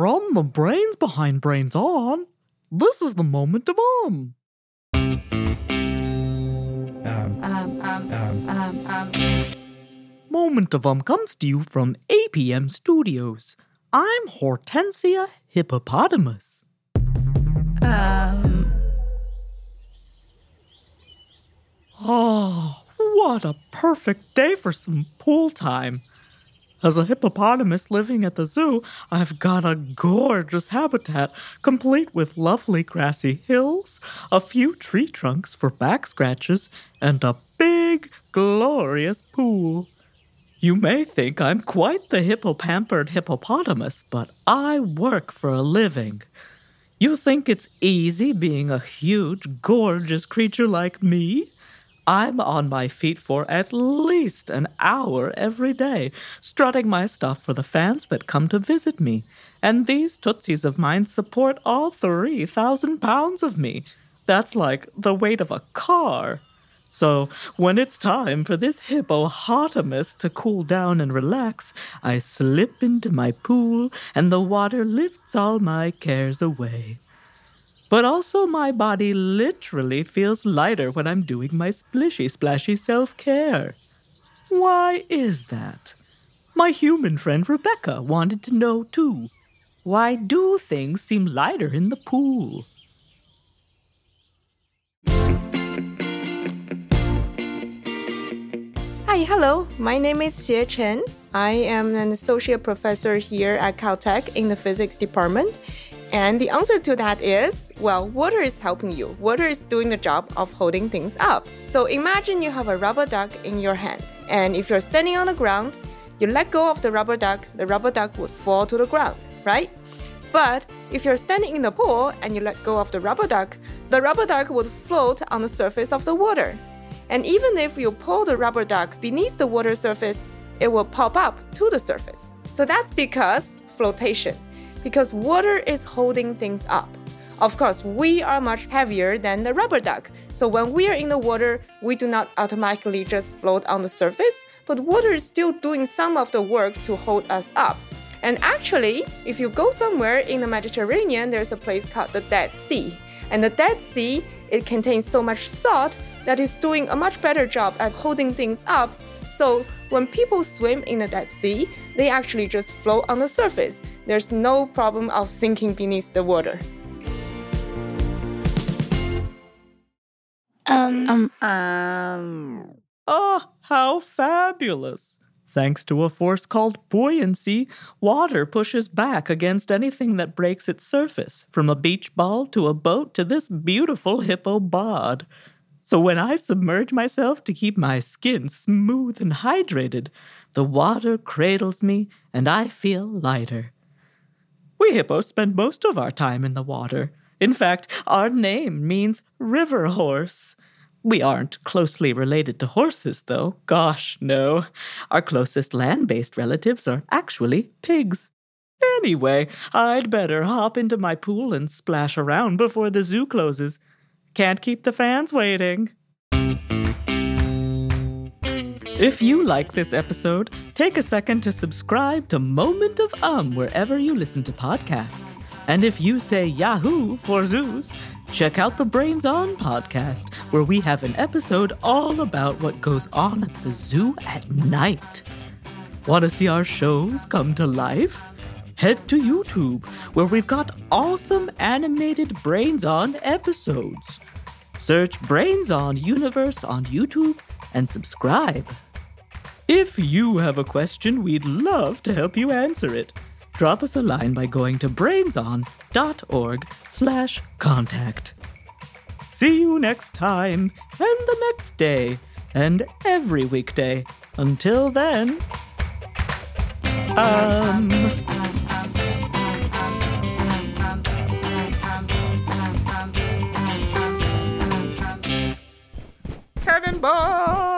From the brains behind Brains On, this is the moment of um. Um, Um, um, um, um. Moment of um comes to you from APM Studios. I'm Hortensia Hippopotamus. Um, Oh, what a perfect day for some pool time. As a hippopotamus living at the zoo, I've got a gorgeous habitat, complete with lovely grassy hills, a few tree trunks for back scratches, and a big, glorious pool. You may think I'm quite the hippo pampered hippopotamus, but I work for a living. You think it's easy being a huge, gorgeous creature like me? I'm on my feet for at least an hour every day, strutting my stuff for the fans that come to visit me. And these tootsies of mine support all 3,000 pounds of me. That's like the weight of a car. So, when it's time for this hippopotamus to cool down and relax, I slip into my pool and the water lifts all my cares away. But also, my body literally feels lighter when I'm doing my splishy splashy self care. Why is that? My human friend Rebecca wanted to know too. Why do things seem lighter in the pool? Hi, hello. My name is Xie Chen. I am an associate professor here at Caltech in the physics department. And the answer to that is well, water is helping you. Water is doing the job of holding things up. So imagine you have a rubber duck in your hand. And if you're standing on the ground, you let go of the rubber duck, the rubber duck would fall to the ground, right? But if you're standing in the pool and you let go of the rubber duck, the rubber duck would float on the surface of the water. And even if you pull the rubber duck beneath the water surface, it will pop up to the surface. So that's because flotation, because water is holding things up. Of course, we are much heavier than the rubber duck. So when we are in the water, we do not automatically just float on the surface, but water is still doing some of the work to hold us up. And actually, if you go somewhere in the Mediterranean, there's a place called the Dead Sea. And the Dead Sea, it contains so much salt that is doing a much better job at holding things up. So when people swim in the Dead Sea, they actually just float on the surface. There's no problem of sinking beneath the water. Um, um, um. Oh, how fabulous! Thanks to a force called buoyancy, water pushes back against anything that breaks its surface, from a beach ball to a boat to this beautiful hippo bod. So when I submerge myself to keep my skin smooth and hydrated, the water cradles me and I feel lighter. We hippos spend most of our time in the water. In fact, our name means river horse. We aren't closely related to horses, though. Gosh, no. Our closest land based relatives are actually pigs. Anyway, I'd better hop into my pool and splash around before the zoo closes. Can't keep the fans waiting. If you like this episode, take a second to subscribe to Moment of Um wherever you listen to podcasts. And if you say Yahoo for zoos, check out the Brains On podcast, where we have an episode all about what goes on at the zoo at night. Want to see our shows come to life? Head to YouTube, where we've got awesome animated Brains On episodes. Search Brains On Universe on YouTube and subscribe. If you have a question, we'd love to help you answer it. Drop us a line by going to brainson.org slash contact. See you next time, and the next day, and every weekday. Until then, um... Cannonball!